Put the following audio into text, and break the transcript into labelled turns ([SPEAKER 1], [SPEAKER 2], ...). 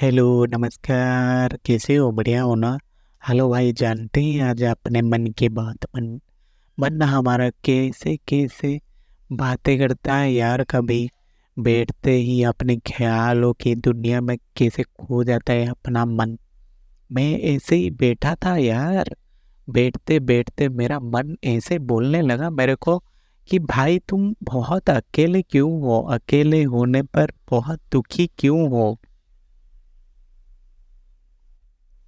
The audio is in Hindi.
[SPEAKER 1] हेलो, नमस्कार। कैसे हो? बढ़िया हो ना? हेलो भाई, जानते हैं आज अपने मन की बात। मन मन हमारा कैसे कैसे बातें करता है यार? कभी बैठते ही अपने ख्यालों की दुनिया में कैसे खो जाता है अपना मन? मैं ऐसे ही बैठा था यार। बैठते बैठते मेरा मन ऐसे बोलने लगा मेरे को कि, भाई, तुम बहुत अकेले क्यों हो? अकेले होने पर बहुत दुखी क्यों हो?